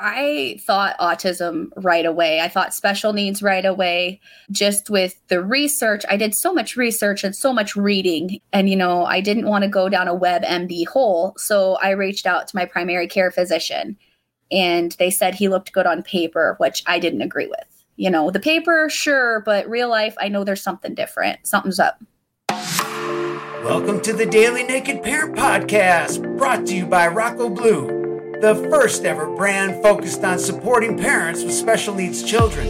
I thought autism right away. I thought special needs right away. Just with the research, I did so much research and so much reading. And, you know, I didn't want to go down a WebMD hole. So I reached out to my primary care physician and they said he looked good on paper, which I didn't agree with. You know, the paper, sure, but real life, I know there's something different. Something's up. Welcome to the Daily Naked Parent Podcast, brought to you by Rocco Blue the first ever brand focused on supporting parents with special needs children.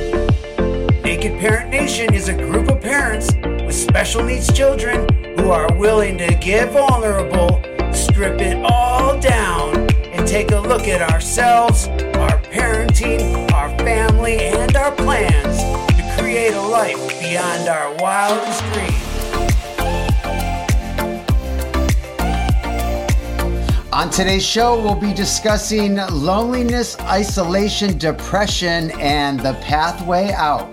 Naked Parent Nation is a group of parents with special needs children who are willing to get vulnerable, strip it all down, and take a look at ourselves, our parenting, our family, and our plans to create a life beyond our wildest dreams. On today's show, we'll be discussing loneliness, isolation, depression, and the pathway out.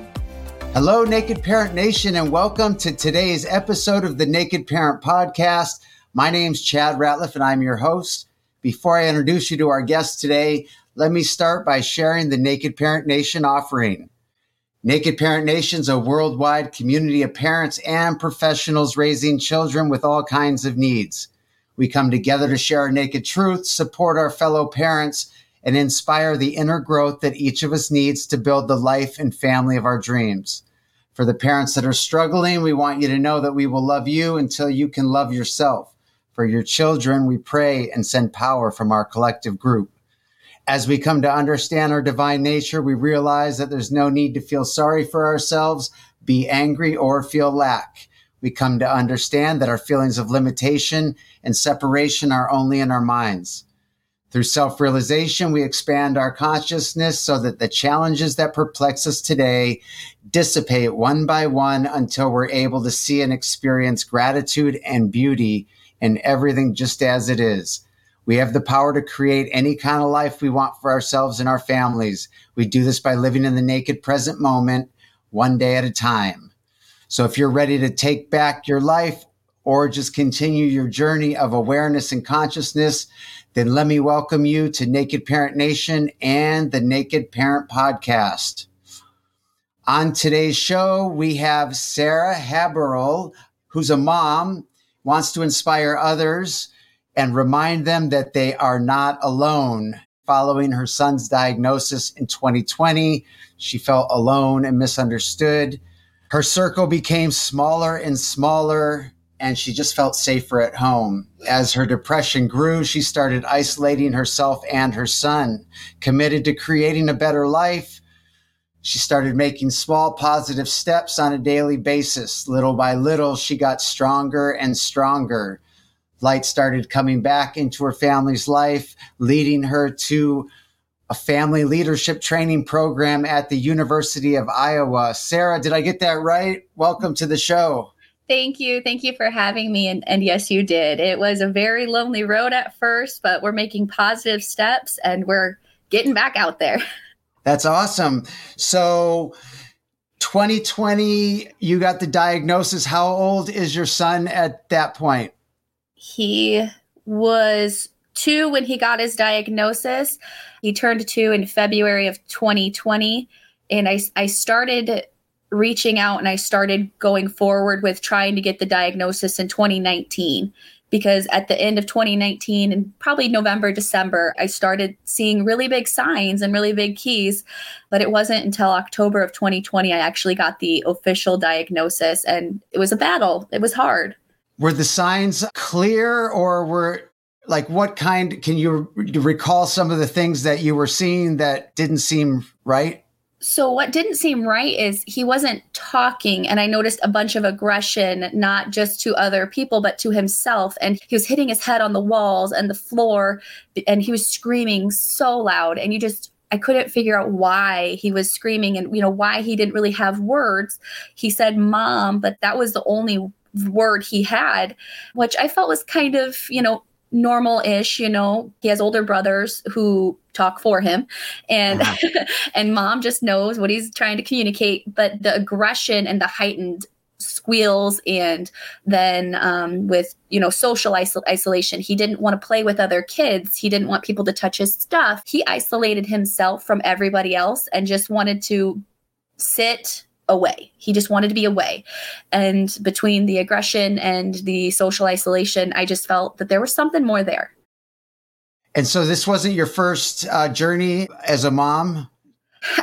Hello, Naked Parent Nation, and welcome to today's episode of the Naked Parent Podcast. My name's Chad Ratliffe, and I'm your host. Before I introduce you to our guest today, let me start by sharing the Naked Parent Nation offering. Naked Parent Nation is a worldwide community of parents and professionals raising children with all kinds of needs. We come together to share our naked truth, support our fellow parents, and inspire the inner growth that each of us needs to build the life and family of our dreams. For the parents that are struggling, we want you to know that we will love you until you can love yourself. For your children, we pray and send power from our collective group. As we come to understand our divine nature, we realize that there's no need to feel sorry for ourselves, be angry, or feel lack. We come to understand that our feelings of limitation and separation are only in our minds. Through self realization, we expand our consciousness so that the challenges that perplex us today dissipate one by one until we're able to see and experience gratitude and beauty in everything just as it is. We have the power to create any kind of life we want for ourselves and our families. We do this by living in the naked present moment, one day at a time. So if you're ready to take back your life or just continue your journey of awareness and consciousness, then let me welcome you to Naked Parent Nation and the Naked Parent Podcast. On today's show, we have Sarah Haberl, who's a mom, wants to inspire others and remind them that they are not alone. Following her son's diagnosis in 2020, she felt alone and misunderstood. Her circle became smaller and smaller, and she just felt safer at home. As her depression grew, she started isolating herself and her son. Committed to creating a better life, she started making small positive steps on a daily basis. Little by little, she got stronger and stronger. Light started coming back into her family's life, leading her to a family leadership training program at the University of Iowa. Sarah, did I get that right? Welcome to the show. Thank you. Thank you for having me. And, and, yes, you did. It was a very lonely road at first, but we're making positive steps and we're getting back out there. That's awesome. So, 2020, you got the diagnosis. How old is your son at that point? He was two when he got his diagnosis. He turned two in February of 2020. And I, I started reaching out and I started going forward with trying to get the diagnosis in 2019 because at the end of 2019 and probably November, December, I started seeing really big signs and really big keys. But it wasn't until October of 2020 I actually got the official diagnosis, and it was a battle. It was hard. Were the signs clear or were like what kind can you recall some of the things that you were seeing that didn't seem right? So what didn't seem right is he wasn't talking and i noticed a bunch of aggression not just to other people but to himself. And he was hitting his head on the walls and the floor and he was screaming so loud. And you just I couldn't figure out why he was screaming and you know why he didn't really have words. He said mom, but that was the only word he had, which I felt was kind of, you know, normal-ish you know? He has older brothers who talk for him. And uh-huh. and mom just knows what he's trying to communicate. But the aggression and the heightened squeals and then um, with you know social isol- isolation. He didn't want to play with other kids. He didn't want people to touch his stuff. He isolated himself from everybody else and just wanted to sit away he just wanted to be away and between the aggression and the social isolation i just felt that there was something more there and so this wasn't your first uh, journey as a mom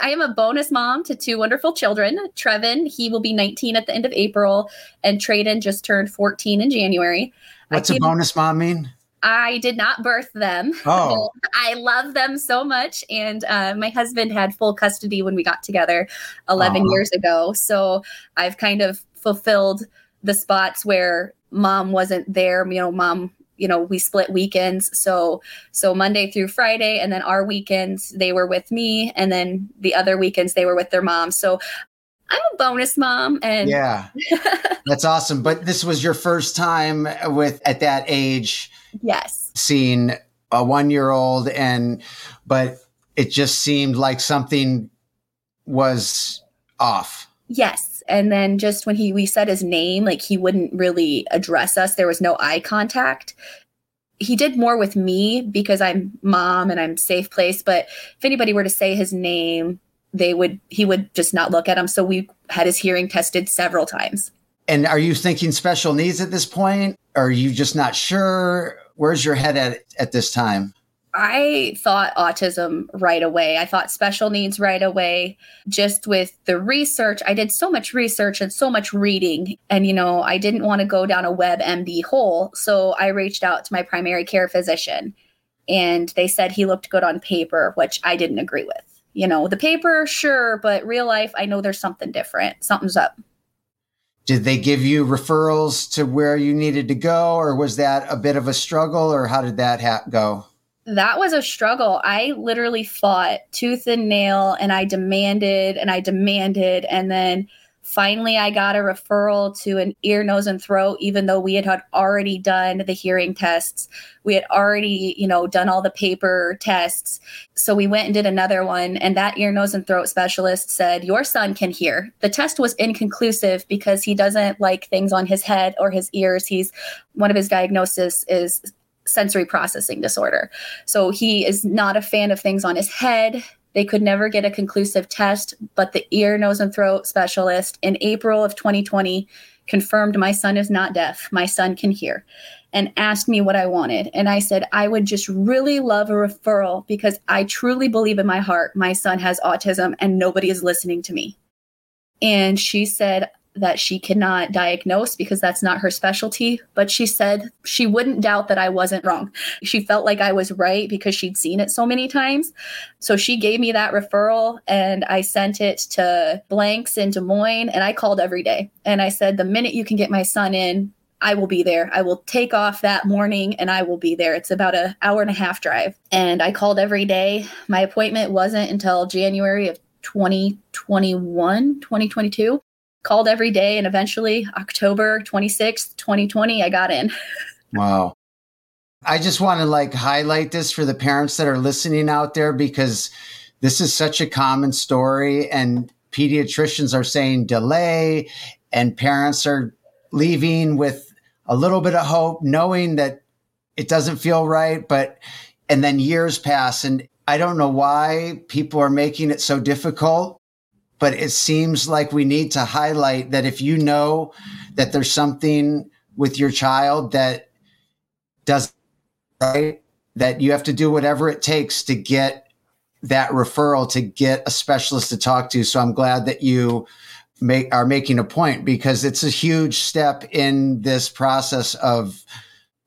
I am a bonus mom to two wonderful children. Trevin, he will be 19 at the end of April, and Traden just turned 14 in January. What's a bonus mom mean? I did not birth them. Oh. I love them so much. And uh, my husband had full custody when we got together 11 years ago. So I've kind of fulfilled the spots where mom wasn't there. You know, mom you know we split weekends so so monday through friday and then our weekends they were with me and then the other weekends they were with their mom so i'm a bonus mom and yeah. That's awesome. But this was your first time with at that age yes. seeing a one year old and but it just seemed like something was off. Yes. And then just when he we said his name like he wouldn't really address us. There was no eye contact. He did more with me because i'm mom and i'm safe place. But if anybody were to say his name they would he would just not look at him so we had his hearing tested several times and are you thinking special needs at this point or are you just not sure where's your head at at this time I thought autism right away. I thought special needs right away. Just with the research, I did so much research and so much reading. And, you know, I didn't want to go down a WebMD hole. So I reached out to my primary care physician and they said he looked good on paper, which I didn't agree with. You know, the paper, sure, but real life, I know there's something different. Something's up. Did they give you referrals to where you needed to go, or was that a bit of a struggle, or how did that ha- go? that was a struggle. I literally fought tooth and nail and I demanded and I demanded. And then finally, I got a referral to an ear, nose, and throat, even though we had, had already done the hearing tests. We had already, you know, done all the paper tests. So we went and did another one. And that ear, nose, and throat specialist said, Your son can hear. The test was inconclusive because he doesn't like things on his head or his ears. He's one of his diagnosis is sensory processing disorder. So he is not a fan of things on his head. They could never get a conclusive test, but the ear, nose, and throat specialist in April of 2020 confirmed my son is not deaf. My son can hear and asked me what I wanted. And I said, I would just really love a referral because I truly believe in my heart my son has autism and nobody is listening to me. And she said, that she cannot diagnose because that's not her specialty. But she said she wouldn't doubt that I wasn't wrong. She felt like I was right because she'd seen it so many times. So she gave me that referral and I sent it to Blanks in Des Moines and I called every day. And I said, the minute you can get my son in, I will be there. I will take off that morning and I will be there. It's about an hour and a half drive. And I called every day. My appointment wasn't until January of 2021, 2022 called every day and eventually October 26th, 2020, I got in. wow. I just want to like highlight this for the parents that are listening out there because this is such a common story and pediatricians are saying delay and parents are leaving with a little bit of hope knowing that it doesn't feel right but and then years pass and I don't know why people are making it so difficult but it seems like we need to highlight that if you know that there's something with your child that does right that you have to do whatever it takes to get that referral to get a specialist to talk to. So i'm glad that you make are making a point because it's a huge step in this process of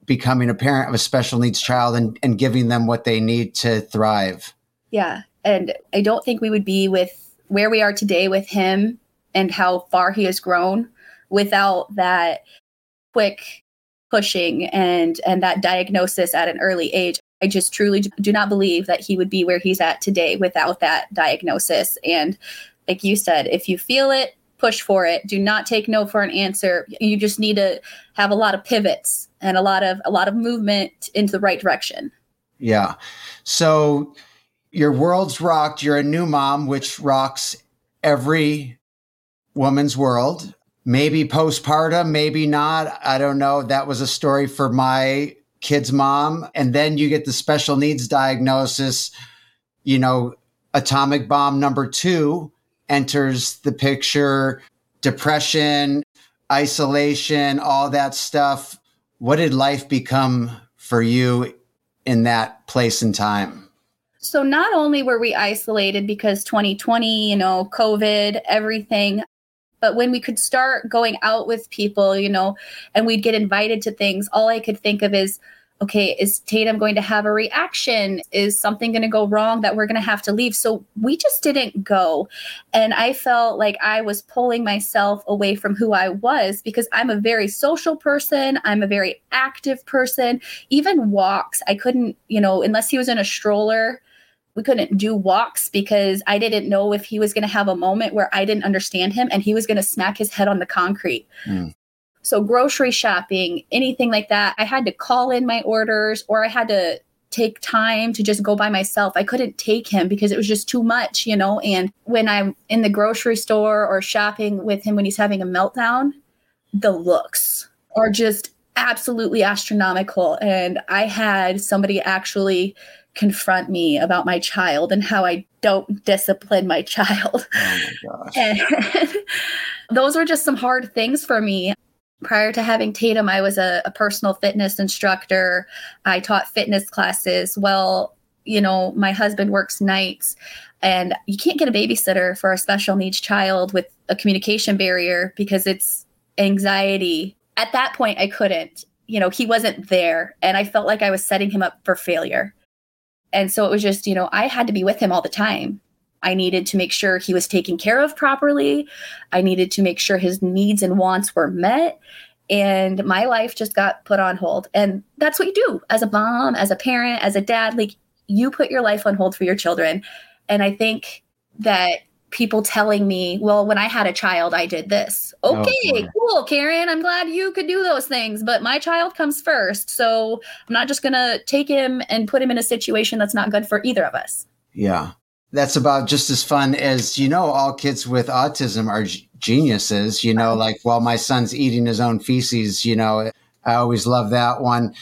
becoming a parent of a special needs child and, and giving them what they need to thrive. Yeah. And i don't think we would be with where we are today with him and how far he has grown without that quick pushing and and that diagnosis at an early age. I just truly do not believe that he would be where he's at today without that diagnosis. And like you said if you feel it push for it. Do not take no for an answer. You just need to have a lot of pivots and a lot of a lot of movement into the right direction. Yeah. So your world's rocked. You're a new mom, which rocks every woman's world. maybe postpartum, maybe not. I don't know. That was a story for my kid's mom. And then you get the special needs diagnosis, you know, atomic bomb number two enters the picture, depression, isolation, all that stuff. What did life become for you in that place and time? So, not only were we isolated because 2020, you know, COVID, everything, but when we could start going out with people, you know, and we'd get invited to things, all I could think of is, okay, is Tatum going to have a reaction? Is something going to go wrong that we're going to have to leave? So we just didn't go. And I felt like I was pulling myself away from who I was because I'm a very social person. I'm a very active person. Even walks, I couldn't, you know, unless he was in a stroller. We couldn't do walks because I didn't know if he was going to have a moment where I didn't understand him and he was going to smack his head on the concrete. Mm. So, grocery shopping, anything like that, I had to call in my orders or I had to take time to just go by myself. I couldn't take him because it was just too much, you know. And when I'm in the grocery store or shopping with him when he's having a meltdown, the looks are just absolutely astronomical. And I had somebody actually confront me about my child and how I don't discipline my child. Oh my gosh. And those were just some hard things for me prior to having Tatum, I was a, a, personal fitness instructor. I taught fitness classes. Well, you know, my husband works nights, and you can't get a babysitter for a special needs child with a communication barrier because it's anxiety. At that point, I couldn't. You know, he wasn't there, and I felt like I was setting him up for failure. And so it was just, you know, I had to be with him all the time. I needed to make sure he was taken care of properly. I needed to make sure his needs and wants were met. And my life just got put on hold. And that's what you do as a mom, as a parent, as a dad. Like you put your life on hold for your children. And I think that people telling me, well, when I had a child, I did this. Oh, okay, oh, cool, Karen. I'm glad you could do those things, but my child comes first. So I'm not just going to take him and put him in a situation that's not good for either of us. Yeah that's about just as fun as you know all kids with autism are g- geniuses you know like while my son's eating his own feces you know i always love that one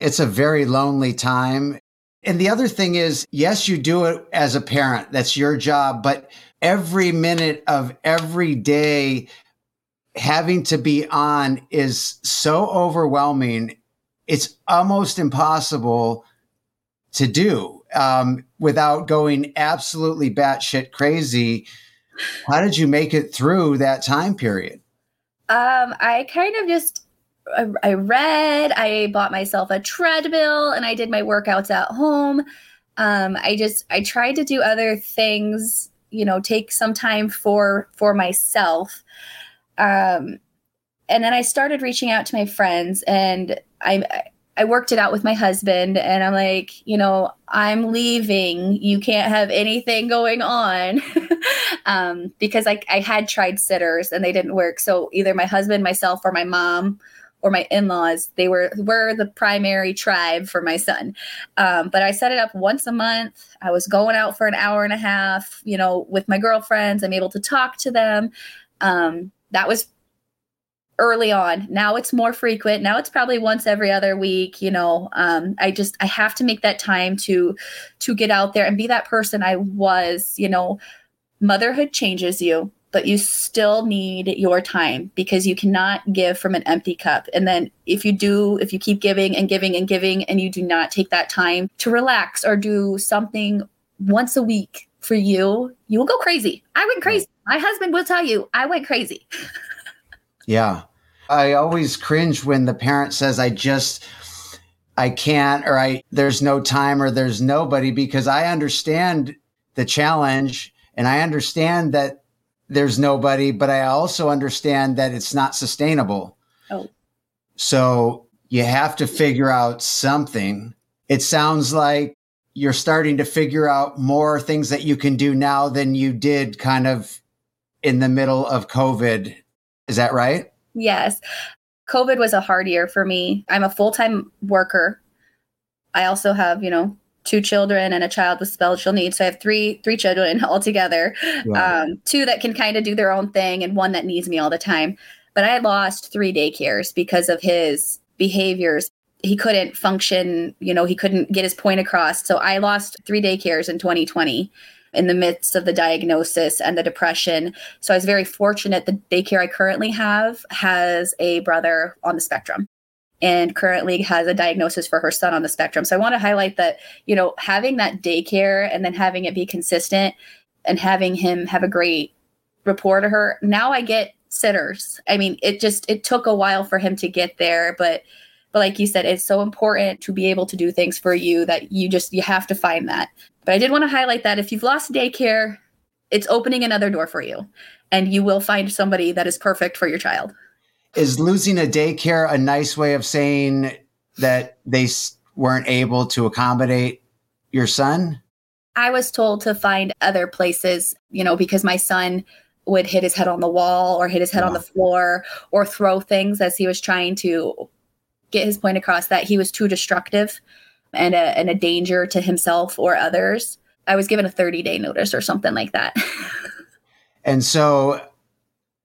it's a very lonely time and the other thing is yes you do it as a parent that's your job but every minute of every day having to be on is so overwhelming it's almost impossible to do um, without going absolutely batshit crazy. How did you make it through that time period? Um, I kind of just I, I read, I bought myself a treadmill, and I did my workouts at home. Um, I just I tried to do other things, you know, take some time for for myself. Um, and then I started reaching out to my friends, and I I worked it out with my husband and I'm like, you know, I'm leaving. You can't have anything going on. um, because I, I had tried sitters and they didn't work. So either my husband, myself, or my mom or my in-laws, they were were the primary tribe for my son. Um, but I set it up once a month. I was going out for an hour and a half, you know, with my girlfriends. I'm able to talk to them. Um, that was early on. Now it's more frequent. Now it's probably once every other week. You know, um, I just I have to make that time to to get out there and be that person I was. You know, motherhood changes you, but you still need your time because you cannot give from an empty cup. And then if you do, if you keep giving and giving and giving, and you do not take that time to relax or do something once a week for you, you will go crazy. I went crazy. My husband will tell you I went crazy. Yeah. I always cringe when the parent says, I just, I can't, or I, there's no time, or there's nobody, because I understand the challenge and I understand that there's nobody, but I also understand that it's not sustainable. Oh. So you have to figure out something. It sounds like you're starting to figure out more things that you can do now than you did kind of in the middle of COVID is that right? Yes. COVID was a hard year for me. I'm a full time worker. I also have, you know, two children and a child with special needs. So I have three three children altogether. Wow. Um, two that can kind of do their own thing and one that needs me all the time. but I lost three daycares because of his behaviors. He couldn't function, you know, he couldn't get his point across. So I lost three daycares in 2020 in the midst of the diagnosis and the depression. So I was very fortunate. The daycare I currently have has a brother on the spectrum and currently has a diagnosis for her son on the spectrum. So I want to highlight that, you know, having that daycare and then having it be consistent and having him have a great rapport to her. Now I get sitters. I mean, it just it took a while for him to get there, but but like you said, it's so important to be able to do things for you that you just you have to find that. But I did want to highlight that if you've lost daycare, it's opening another door for you and you will find somebody that is perfect for your child. Is losing a daycare a nice way of saying that they weren't able to accommodate your son? I was told to find other places, you know, because my son would hit his head on the wall or hit his head on the uh-huh. floor or throw things as he was trying to get his point across that he was too destructive and a, and a danger to himself or others. I was given a 30 day notice or something like that. and so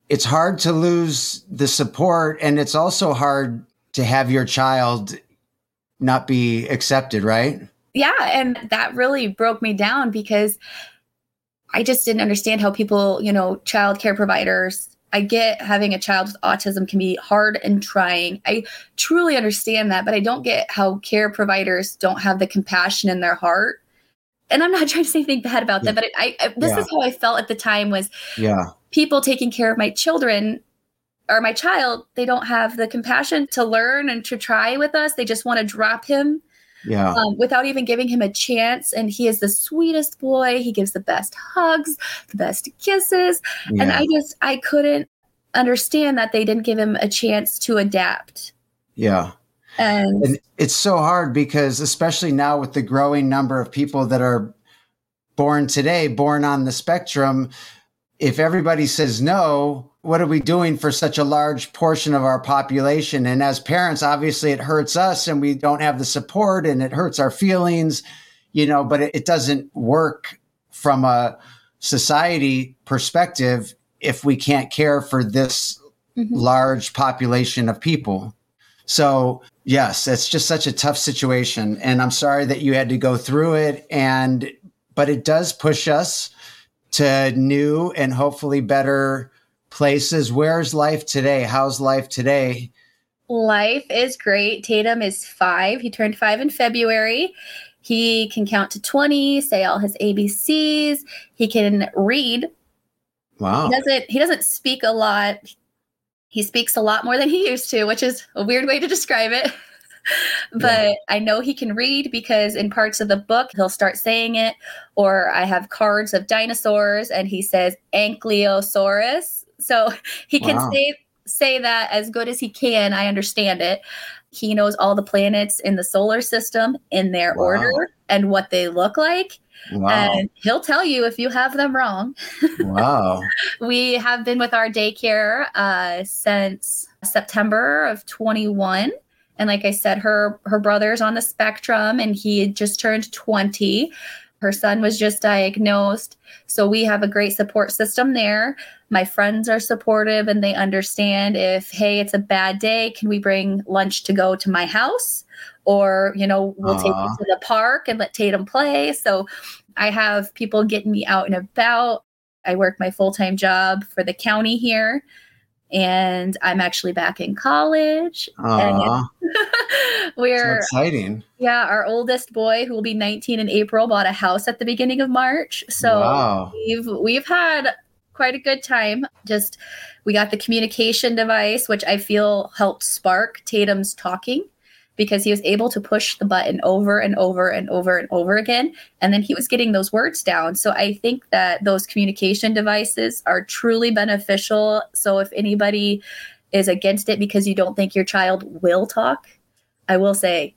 it's hard to lose the support and it's also hard to have your child not be accepted, right? Yeah, and that really broke me down because I just didn't understand how people, you know, child care providers I get having a child with autism can be hard and trying. I truly understand that, but I don't get how care providers don't have the compassion in their heart. And I'm not trying to say anything bad about yeah. them, but I, I this yeah. is how I felt at the time was yeah. people taking care of my children or my child, they don't have the compassion to learn and to try with us. They just want to drop him yeah. Um, without even giving him a chance. And he is the sweetest boy. He gives the best hugs, the best kisses. Yeah. And I just, I couldn't understand that they didn't give him a chance to adapt. Yeah. And, and it's so hard because, especially now with the growing number of people that are born today, born on the spectrum, if everybody says no, what are we doing for such a large portion of our population? And as parents, obviously it hurts us and we don't have the support and it hurts our feelings, you know, but it, it doesn't work from a society perspective if we can't care for this mm-hmm. large population of people. So, yes, it's just such a tough situation. And I'm sorry that you had to go through it. And, but it does push us to new and hopefully better places. Where's life today? How's life today? Life is great. Tatum is five. He turned five in February. He can count to 20, say all his ABCs. He can read. Wow. He doesn't he doesn't speak a lot. He speaks a lot more than he used to, which is a weird way to describe it. but yeah. I know he can read because in parts of the book he'll start saying it, or I have cards of dinosaurs and he says Ankylosaurus. So he can wow. say say that as good as he can. I understand it. He knows all the planets in the solar system in their wow. order and what they look like. Wow. And he'll tell you if you have them wrong. Wow. we have been with our daycare uh, since September of 21 and like I said, her her brother's on the spectrum and he had just turned 20. Her son was just diagnosed. So we have a great support system there. My friends are supportive and they understand if, hey, it's a bad day, can we bring lunch to go to my house? Or, you know, we'll Aww. take you to the park and let Tatum play. So I have people getting me out and about. I work my full time job for the county here and I'm actually back in college. we're so exciting. Yeah, our oldest boy, who will be 19 in April, bought a house at the beginning of March. So wow. we've we've had quite a good time. Just we got the communication device, which I feel helped spark Tatum's talking because he was able to push the button over and over and over and over again. And then he was getting those words down. So I think that those communication devices are truly beneficial. So if anybody is against it because you don't think your child will talk, I will say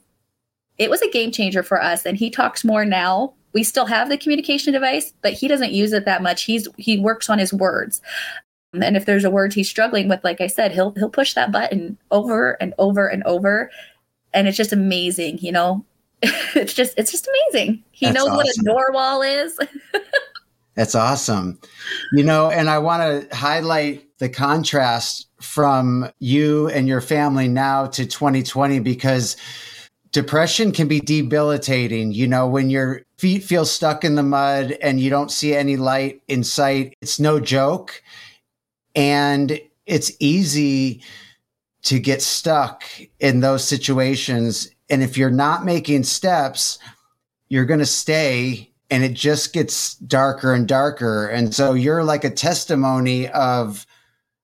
it was a game changer for us. And he talks more now. We still have the communication device, but he doesn't use it that much. He's he works on his words. And if there's a word he's struggling with, like I said, he'll he'll push that button over and over and over and it's just amazing you know it's just it's just amazing he That's knows awesome. what a door wall is That's awesome. You know, and I want to highlight the contrast from you and your family now to 2020 because depression can be debilitating. You know, when your feet feel stuck in the mud and you don't see any light in sight, it's no joke. And it's easy to get stuck in those situations. And if you're not making steps, you're going to stay and it just gets darker and darker. And so you're like a testimony of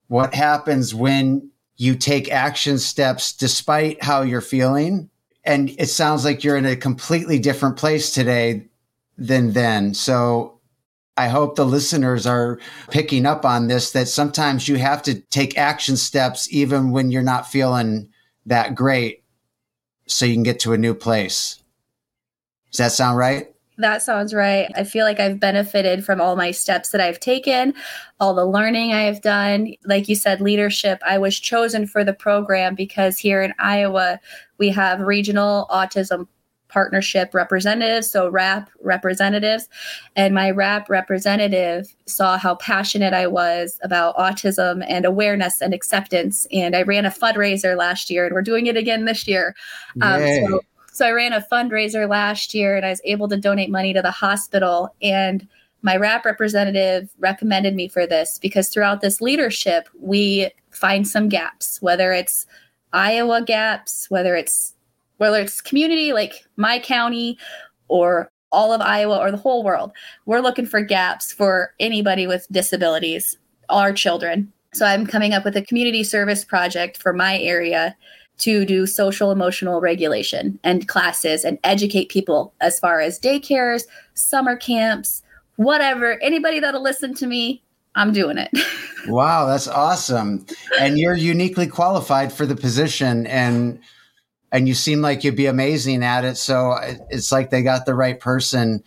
what happens when you take action steps despite how you're feeling. And it sounds like you're in a completely different place today than then. So I hope the listeners are picking up on this that sometimes you have to take action steps even when you're not feeling that great so you can get to a new place. Does that sound right? That sounds right. I feel like I've benefited from all my steps that I've taken, all the learning I have done. Like you said, leadership. I was chosen for the program because here in Iowa, we have regional autism partnership representatives, so RAP representatives. And my RAP representative saw how passionate I was about autism and awareness and acceptance. And I ran a fundraiser last year, and we're doing it again this year. Um, so so I ran a fundraiser last year and I was able to donate money to the hospital. And my RAP representative recommended me for this because throughout this leadership, we find some gaps, whether it's Iowa gaps, whether it's whether it's community like my county or all of Iowa or the whole world. We're looking for gaps for anybody with disabilities, our children. So I'm coming up with a community service project for my area to do social emotional regulation and classes and educate people as far as daycares, summer camps, whatever. Anybody that'll listen to me, I'm doing it. wow, that's awesome. And you're uniquely qualified for the position and and you seem like you'd be amazing at it. So it's like they got the right person.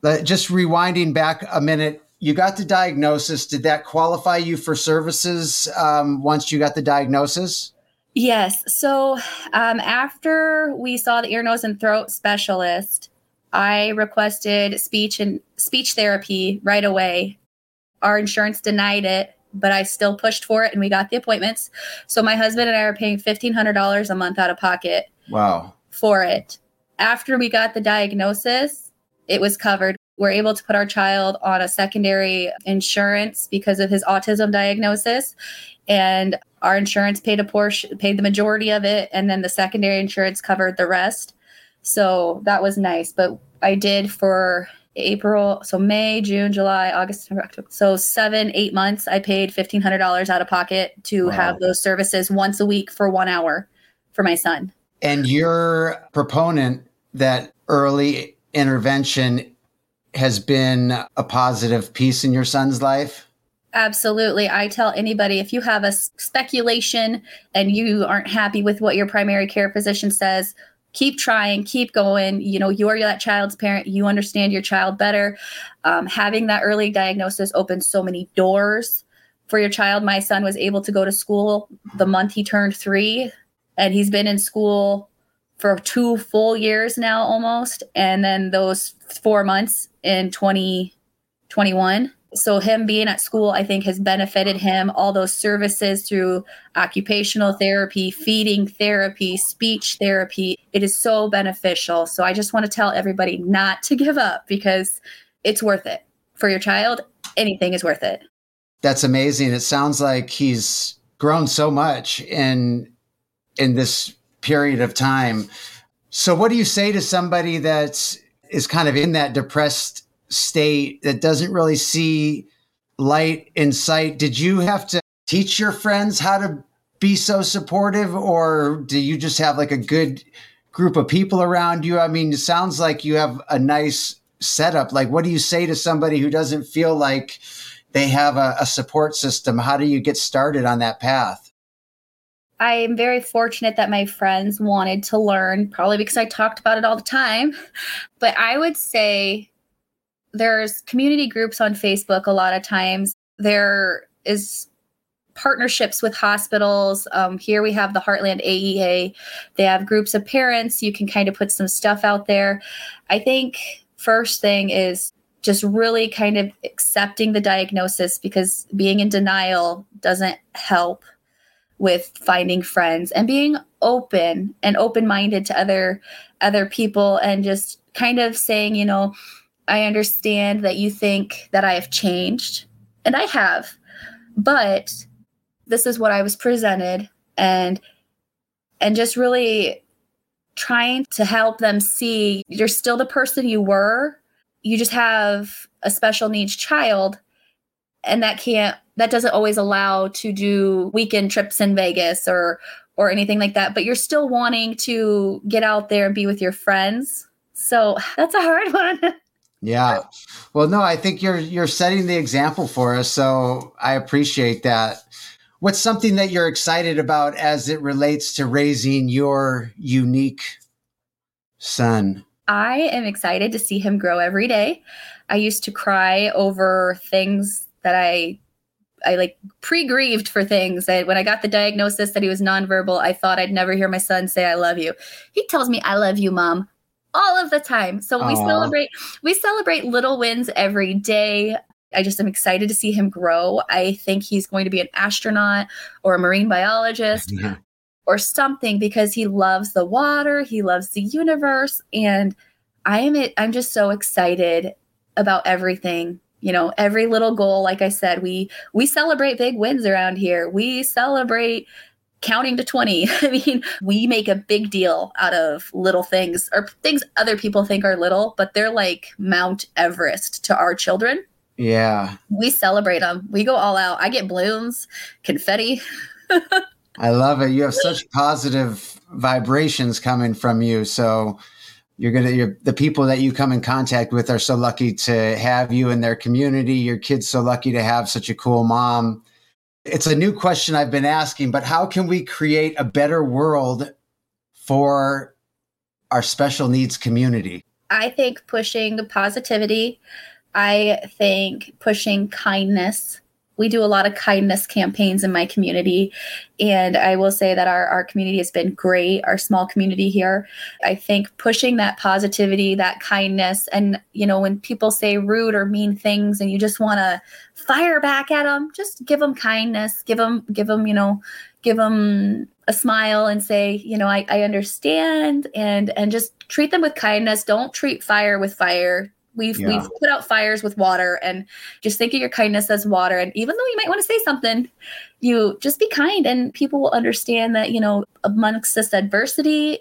But just rewinding back a minute, you got the diagnosis. Did that qualify you for services um, once you got the diagnosis? Yes. So um, after we saw the ear, nose, and throat specialist, I requested speech and speech therapy right away. Our insurance denied it, but I still pushed for it, and we got the appointments. So my husband and I are paying fifteen hundred dollars a month out of pocket. Wow. For it. After we got the diagnosis, it was covered. We're able to put our child on a secondary insurance because of his autism diagnosis and our insurance paid a portion paid the majority of it and then the secondary insurance covered the rest so that was nice but i did for april so may june july august october so seven eight months i paid $1500 out of pocket to wow. have those services once a week for one hour for my son and your proponent that early intervention has been a positive piece in your son's life Absolutely. I tell anybody if you have a speculation and you aren't happy with what your primary care physician says, keep trying, keep going. You know, you are that child's parent, you understand your child better. Um, having that early diagnosis opens so many doors for your child. My son was able to go to school the month he turned three, and he's been in school for two full years now almost. And then those four months in 2021 so him being at school i think has benefited him. All those services through occupational therapy feeding therapy speech therapy it is so beneficial. So i just want to tell everybody not to give up because it's worth it. For your child anything is worth it. That's amazing. It sounds like he's grown so much in in this period of time. So what do you say to somebody that is is kind of in that depressed state that doesn't really see light in sight, did you have to teach your friends how to be so supportive, or do you just have like a good group of people around you? I mean, it sounds like you have a nice setup. Like, what do you say to somebody who doesn't feel like they have a, a support system? How do you get started on that path? I am very fortunate that my friends wanted to learn, probably because I talked about it all the time. But I would say there's community groups on Facebook a lot of times. There is partnerships with hospitals. Um, here we have the Heartland AEA. They have groups of parents. You can kind of put some stuff out there. I think first thing is just really kind of accepting the diagnosis because being in denial doesn't help with finding friends and being open and open-minded to other other people and just kind of saying you know i understand that you think that i have changed and i have but this is what i was presented and and just really trying to help them see you're still the person you were. You just have a special needs child and that can't that doesn't always allow to do weekend trips in Vegas or or anything like that but you're still wanting to get out there and be with your friends. So that's a hard one yeah well no i think you're you're setting the example for us so i appreciate that what's something that you're excited about as it relates to raising your unique son I am excited to see him grow every day. I used to cry over things that I I like pre-grieved for things. that when I got the diagnosis that he was nonverbal, I thought I'd never hear my son say I love you. He tells me I love you, mom, all of the time. So Aww. we celebrate we celebrate little wins every day. I just am excited to see him grow. I think he's going to be an astronaut or a marine biologist. Yeah or something because he loves the water, he loves the universe and I am it I'm just so excited about everything. You know, every little goal like I said, we we celebrate big wins around here. We celebrate counting to 20. I mean, we make a big deal out of little things or things other people think are little, but they're like Mount Everest to our children. Yeah. We celebrate them. We go all out. I get balloons, confetti. I love it. You have such positive vibrations coming from you. So you're gonna you're, the people that you come in contact with are so lucky to have you in their community. Your kids so lucky to have such a cool mom. It's a new question I've been asking, but how can we create a better world for our special needs community? I think pushing positivity. I think pushing kindness we do a lot of kindness campaigns in my community. And I will say that our, our community has been great, our small community here. I think pushing that positivity, that kindness, and, you know, when people say rude or mean things and you just want to fire back at them, just give them kindness, give them, give them, you know, give them a smile and say, you know, I, I understand and, and just treat them with kindness. Don't treat fire with fire We've yeah. we've put out fires with water and just think of your kindness as water. And even though you might want to say something, you just be kind and people will understand that, you know, amongst this adversity,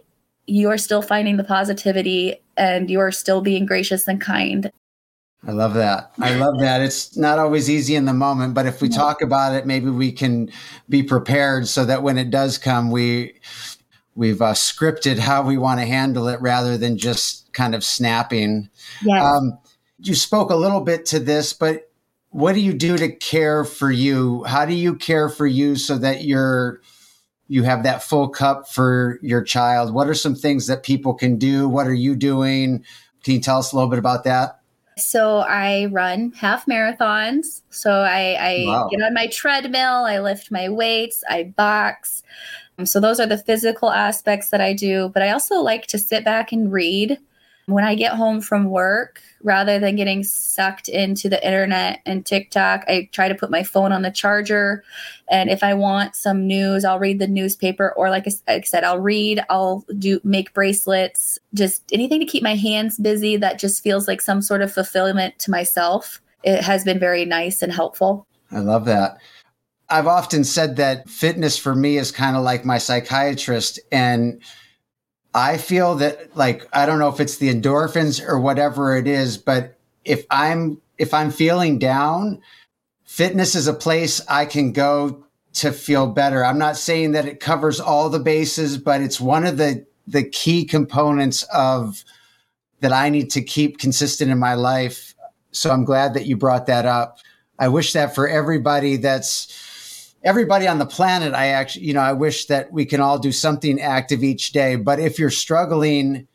you are still finding the positivity and you are still being gracious and kind. I love that. I love that. It's not always easy in the moment, but if we talk about it, maybe we can be prepared so that when it does come, we we've uh, scripted how we want to handle it rather than just kind of snapping. Yes. Um, you spoke a little bit to this, but what do you do to care for you? How do you care for you so that you're you have that full cup for your child? What are some things that people can do? What are you doing? Can you tell us a little bit about that? So I run half marathons. So I, I wow. get on my treadmill, I lift my weights, I box. Um, so those are the physical aspects that I do, but I also like to sit back and read. When I get home from work, rather than getting sucked into the internet and TikTok, I try to put my phone on the charger. And if I want some news, I'll read the newspaper, or like I said, I'll read, I'll do make bracelets, just anything to keep my hands busy that just feels like some sort of fulfillment to myself. It has been very nice and helpful. I love that. I've often said that fitness for me is kind of like my psychiatrist. And I feel that like, I don't know if it's the endorphins or whatever it is, but if I'm, if I'm feeling down, fitness is a place I can go to feel better. I'm not saying that it covers all the bases, but it's one of the, the key components of that I need to keep consistent in my life. So I'm glad that you brought that up. I wish that for everybody that's, everybody on the planet, I actually, you know, I wish that we can all do something active each day. But if you're struggling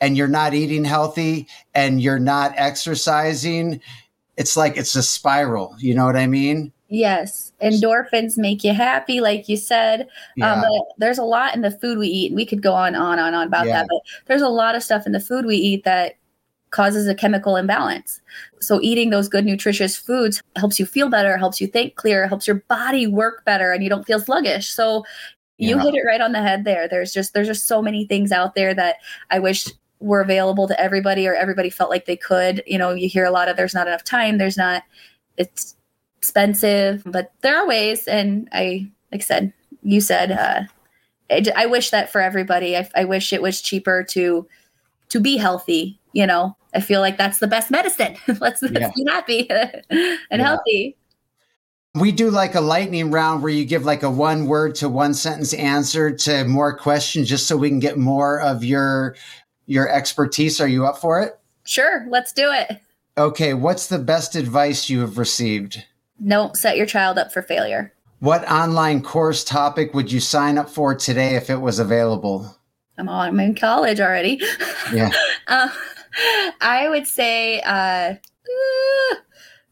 and you're not eating healthy and you're not exercising, it's like it's a spiral. You know what I mean? Yes. Endorphins make you happy, like you said. Um, yeah. Um, there's a lot in the food we eat. And we could go on, on, on, on about yeah. that. But there's a lot of stuff in the food we eat that causes a chemical imbalance. So eating those good nutritious foods helps you feel better, helps you think clear, helps your body work better and you don't feel sluggish. So you yeah. hit it right on the head there. There's just there's just so many things out there that I wish were available to everybody or everybody felt like they could. You know, you hear a lot of there's not enough time, there's not it's expensive, but there are ways and I like I said, you said uh I, I wish that for everybody. I, I wish it was cheaper to to be healthy. You know, I feel like that's the best medicine. let's, let's yeah. be happy and yeah. healthy. We do like a lightning round where you give like a one word to one sentence answer to more questions just so we can get more of your your expertise. Are you up for it? Sure, let's do it. Okay, what's the best advice you have received? Don't set your child up for failure. What online course topic would you sign up for today if it was available? I'm, all, I'm in college already. Yeah. uh, I would say uh, uh,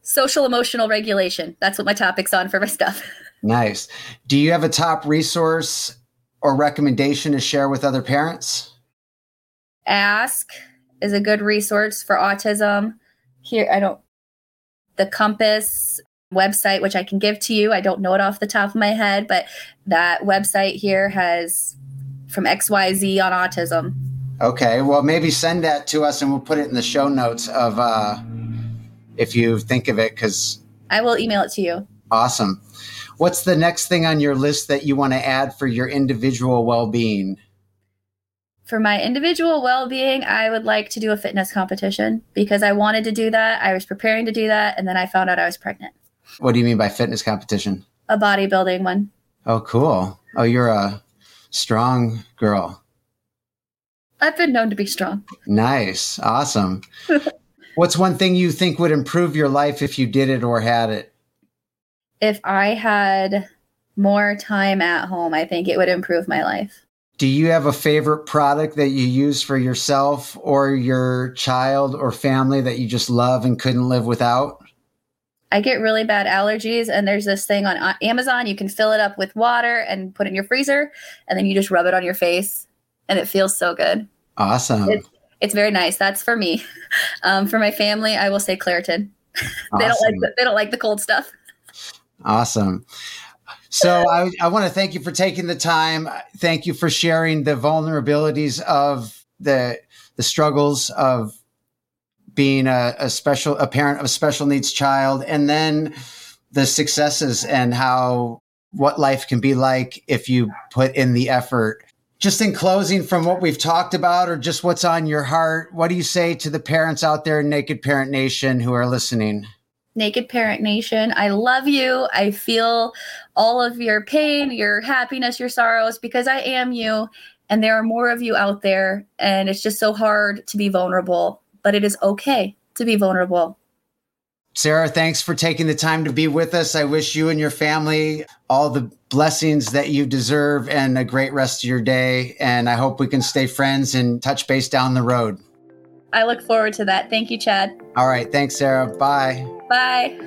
social emotional regulation. That's what my topic's on for my stuff. Nice. Do you have a top resource or recommendation to share with other parents? Ask is a good resource for autism. Here, I don't, the Compass website, which I can give to you. I don't know it off the top of my head, but that website here has from XYZ on autism. Okay. Well, maybe send that to us and we'll put it in the show notes of uh, if you think of it, because I will email it to you. Awesome. What's the next thing on your list that you want to add for your individual well being? For my individual well being, I would like to do a fitness competition because I wanted to do that. I was preparing to do that, and then I found out I was pregnant. What do you mean by fitness competition? A bodybuilding one. Oh, cool. Oh, you're a strong girl. I've been known to be strong. Nice. Awesome. What's one thing you think would improve your life if you did it or had it? If I had more time at home, I think it would improve my life. Do you have a favorite product that you use for yourself or your child or family that you just love and couldn't live without? I get really bad allergies, and there's this thing on Amazon. You can fill it up with water and put it in your freezer, and then you just rub it on your face, and it feels so good. Awesome. It's, it's very nice. That's for me. Um, for my family, I will say Claritin. they don't like the, they don't like the cold stuff. Awesome. So I, I want to thank you for taking the time. Thank you for sharing the vulnerabilities of the the struggles of being a, a special a parent of a special needs child and then the successes and how what life can be like if you put in the effort just in closing from what we've talked about or just what's on your heart what do you say to the parents out there in naked parent nation who are listening naked parent nation i love you i feel all of your pain your happiness your sorrows because i am you and there are more of you out there and it's just so hard to be vulnerable but it is okay to be vulnerable. Sarah, thanks for taking the time to be with us. I wish you and your family all the blessings that you deserve and a great rest of your day. And I hope we can stay friends and touch base down the road. I look forward to that. Thank you, Chad. All right. Thanks, Sarah. Bye. Bye.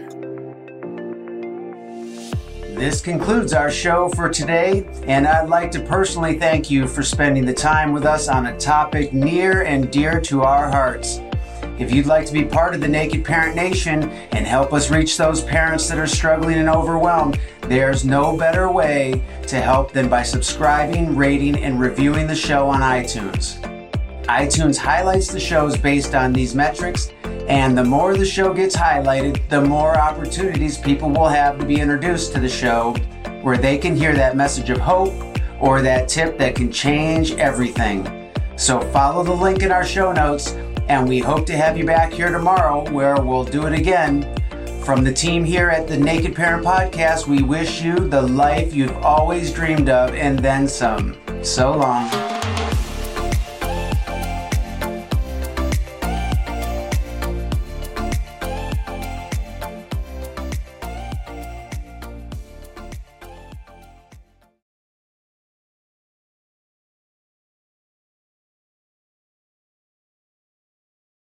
This concludes our show for today, and I'd like to personally thank you for spending the time with us on a topic near and dear to our hearts. If you'd like to be part of the Naked Parent Nation and help us reach those parents that are struggling and overwhelmed, there's no better way to help than by subscribing, rating, and reviewing the show on iTunes. iTunes highlights the shows based on these metrics, and the more the show gets highlighted, the more opportunities people will have to be introduced to the show where they can hear that message of hope or that tip that can change everything. So follow the link in our show notes and we hope to have you back here tomorrow where we'll do it again. From the team here at the Naked Parent Podcast, we wish you the life you've always dreamed of and then some. So long.